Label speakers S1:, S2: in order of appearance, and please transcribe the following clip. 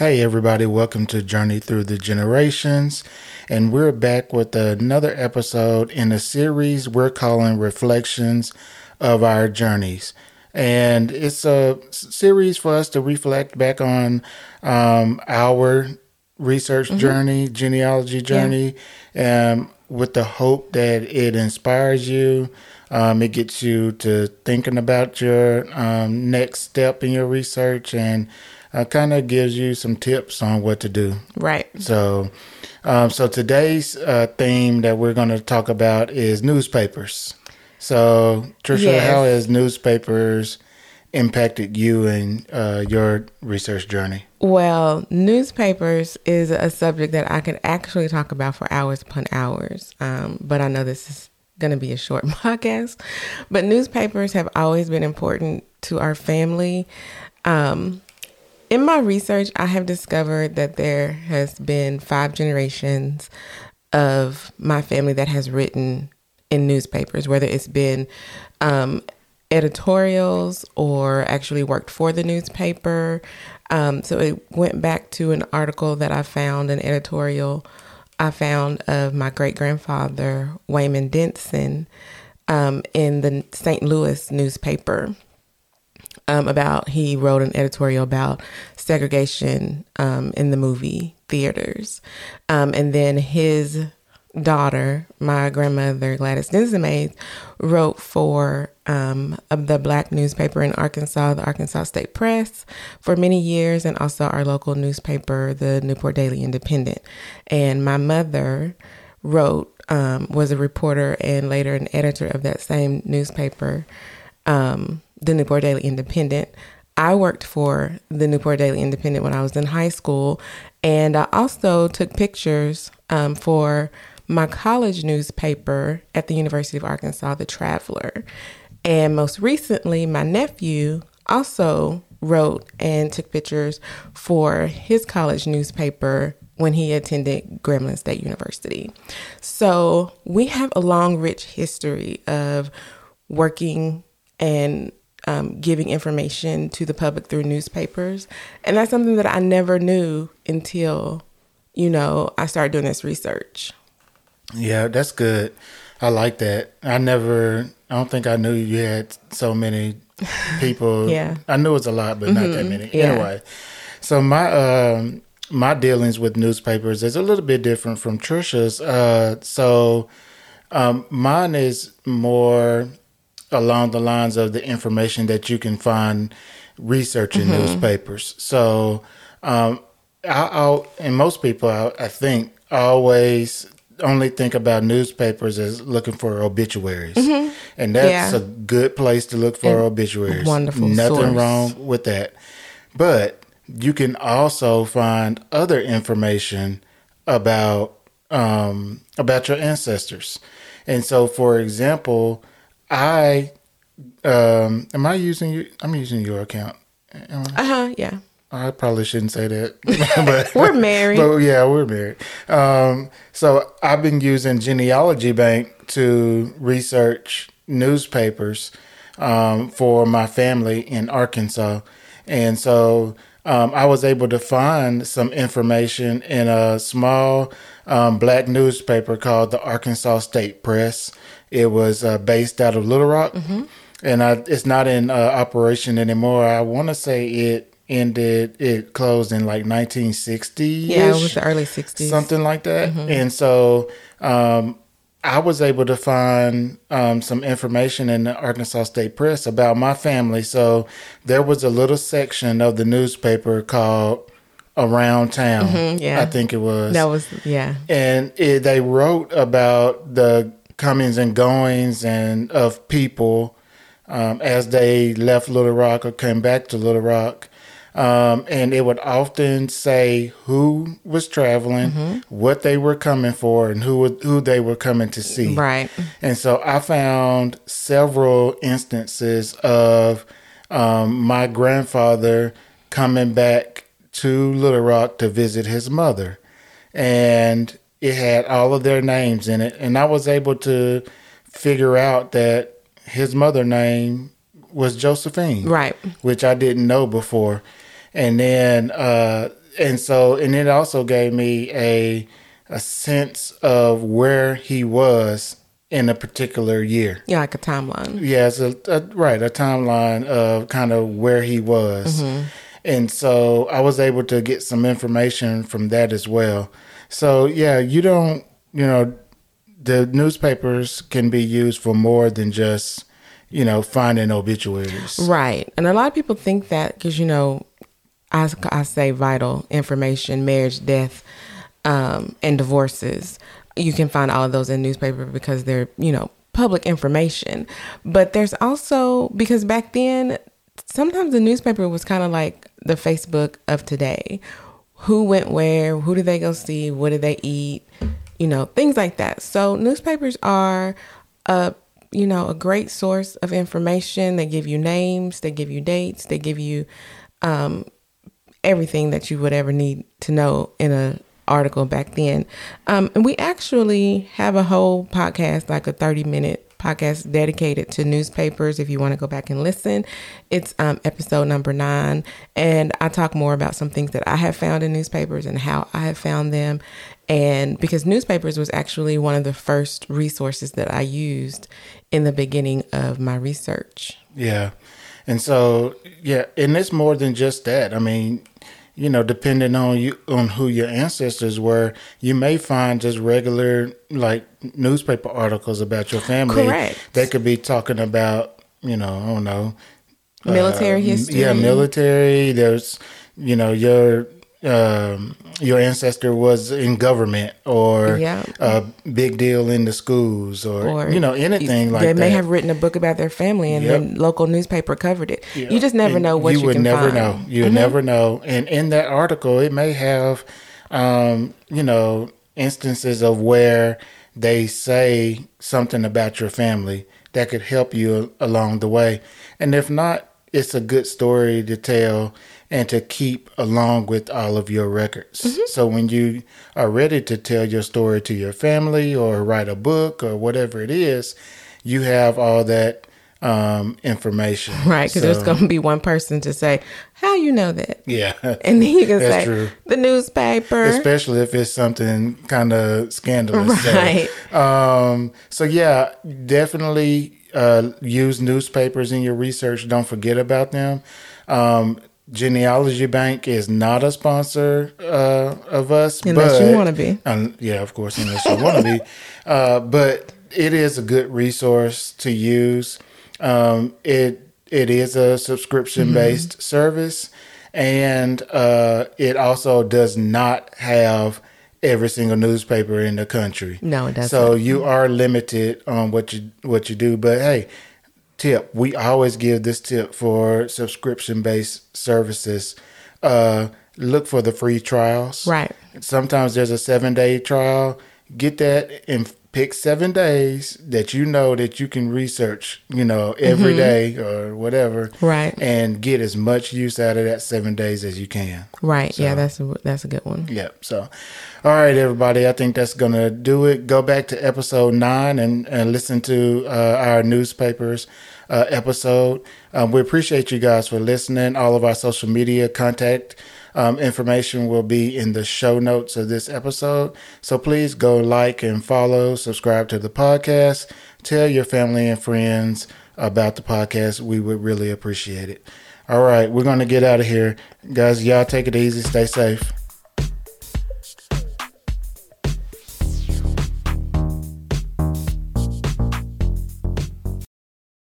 S1: Hey, everybody, welcome to Journey Through the Generations. And we're back with another episode in a series we're calling Reflections of Our Journeys. And it's a series for us to reflect back on um, our research mm-hmm. journey, genealogy journey, yeah. um, with the hope that it inspires you. Um, it gets you to thinking about your um, next step in your research and uh, kind of gives you some tips on what to do.
S2: Right.
S1: So, um, so today's uh, theme that we're going to talk about is newspapers. So, Trisha, yes. how has newspapers impacted you and uh, your research journey?
S2: Well, newspapers is a subject that I could actually talk about for hours upon hours. Um, but I know this is going to be a short podcast. But newspapers have always been important to our family. Um, in my research, I have discovered that there has been five generations of my family that has written in newspapers, whether it's been um, editorials or actually worked for the newspaper. Um, so it went back to an article that I found, an editorial I found of my great grandfather, Wayman Denson, um, in the St. Louis newspaper um, about he wrote an editorial about segregation um, in the movie theaters, um, and then his daughter, my grandmother Gladys Denson wrote for um, of the black newspaper in Arkansas, the Arkansas State Press, for many years, and also our local newspaper, the Newport Daily Independent. And my mother wrote, um, was a reporter and later an editor of that same newspaper. Um, the Newport Daily Independent. I worked for the Newport Daily Independent when I was in high school, and I also took pictures um, for my college newspaper at the University of Arkansas, The Traveler. And most recently, my nephew also wrote and took pictures for his college newspaper when he attended Grambling State University. So we have a long, rich history of working and um, giving information to the public through newspapers. And that's something that I never knew until, you know, I started doing this research.
S1: Yeah, that's good. I like that. I never, I don't think I knew you had so many people.
S2: yeah.
S1: I knew it's a lot, but mm-hmm. not that mm-hmm. many. Yeah. Anyway, so my, um, my dealings with newspapers is a little bit different from Trisha's. Uh, so, um, mine is more along the lines of the information that you can find researching mm-hmm. newspapers. So, um, I, will and most people, I, I think, always only think about newspapers as looking for obituaries, mm-hmm. and that's yeah. a good place to look for and obituaries.
S2: Wonderful,
S1: nothing
S2: source.
S1: wrong with that. But you can also find other information about um, about your ancestors, and so, for example, I um am I using you I'm using your account.
S2: Uh-huh, yeah.
S1: I probably shouldn't say that.
S2: but we're married.
S1: But yeah, we're married. Um so I've been using Genealogy Bank to research newspapers um, for my family in Arkansas. And so um, I was able to find some information in a small um, black newspaper called the Arkansas State Press. It was uh, based out of Little Rock, mm-hmm. and I, it's not in uh, operation anymore. I want to say it ended, it closed in like 1960.
S2: Yeah, it was the early 60s,
S1: something like that. Mm-hmm. And so um, I was able to find um, some information in the Arkansas State Press about my family. So there was a little section of the newspaper called Around Town. Mm-hmm, yeah. I think it was.
S2: That was, yeah.
S1: And it, they wrote about the comings and goings and of people um, as they left Little Rock or came back to Little Rock. Um, and it would often say who was traveling, mm-hmm. what they were coming for, and who who they were coming to see.
S2: Right.
S1: And so I found several instances of um, my grandfather coming back to Little Rock to visit his mother, and it had all of their names in it, and I was able to figure out that his mother name was Josephine,
S2: Right.
S1: which I didn't know before. And then, uh, and so, and it also gave me a a sense of where he was in a particular year.
S2: Yeah, like a timeline.
S1: Yeah, it's a, a right a timeline of kind of where he was, and so I was able to get some information from that as well. So yeah, you don't you know the newspapers can be used for more than just you know finding obituaries.
S2: Right. And a lot of people think that because, you know, I, I say vital information, marriage, death, um, and divorces. You can find all of those in newspaper because they're, you know, public information. But there's also, because back then, sometimes the newspaper was kind of like the Facebook of today. Who went where? Who did they go see? What did they eat? You know, things like that. So newspapers are a you know a great source of information. They give you names, they give you dates, they give you um, everything that you would ever need to know in a article back then. Um, and we actually have a whole podcast, like a 30 minute podcast dedicated to newspapers. If you want to go back and listen, it's um, episode number nine. And I talk more about some things that I have found in newspapers and how I have found them. And because newspapers was actually one of the first resources that I used in the beginning of my research.
S1: Yeah. And so, yeah, and it's more than just that. I mean, you know, depending on you on who your ancestors were, you may find just regular like newspaper articles about your family.
S2: Correct.
S1: They could be talking about, you know, I don't know,
S2: Military
S1: uh,
S2: history.
S1: Yeah, military. There's, you know, your um, your ancestor was in government or
S2: Yeah.
S1: a big deal in the schools or,
S2: or
S1: you know anything like that.
S2: they may have written a book about their family and
S1: Yep.
S2: then local newspaper covered it
S1: Yeah.
S2: you just never
S1: And
S2: know what you,
S1: would
S2: can
S1: never
S2: find.
S1: know. You
S2: Mhm.
S1: never know. And in that article, it may have, um, you know, instances of where they say something about your family that could help you along the way. And if not, it's a good story to tell and to keep along with all of your records.
S2: Mm-hmm.
S1: So when you are ready to tell your story to your family or write a book or whatever it is, you have all that um, information.
S2: right because there's going to be one person to say how you know that
S1: yeah.
S2: and then you can say
S1: true.
S2: the newspaper
S1: Especially if it's something kind of scandalous. So,
S2: Right.
S1: Um, so yeah, definitely uh, use newspapers in your research. Don't forget about them. Um, Genealogy Bank is not a sponsor uh, of us,
S2: Unless you wanna be.
S1: Um, yeah, of course, unless you want to be. Uh, but it is a good resource to use. Um, it it is a subscription based
S2: Mm-hmm.
S1: service, and uh, it also does not have every single newspaper in the country.
S2: No, it doesn't.
S1: So you are limited on what you what you do. But hey, tip we always give this tip for subscription based services. Uh, look for the free trials.
S2: Right.
S1: Sometimes there's a seven day trial. Get that and pick seven days that you know that you can research, you know, every day or whatever.
S2: Mm-hmm. Right.
S1: And get as much use out of that seven days as you can.
S2: right yeah that's a, that's a good one
S1: Yep. So, all right, everybody. I think that's going to do it. Go back to episode nine and, and listen to uh, our newspapers uh, episode. Um, we appreciate you guys for listening. All of our social media contact um, information will be in the show notes of this episode. So please go like and follow, subscribe to the podcast, tell your family and friends about the podcast. We would really appreciate it. All right, we're going to get out of here. Guys, y'all take it easy. Stay safe.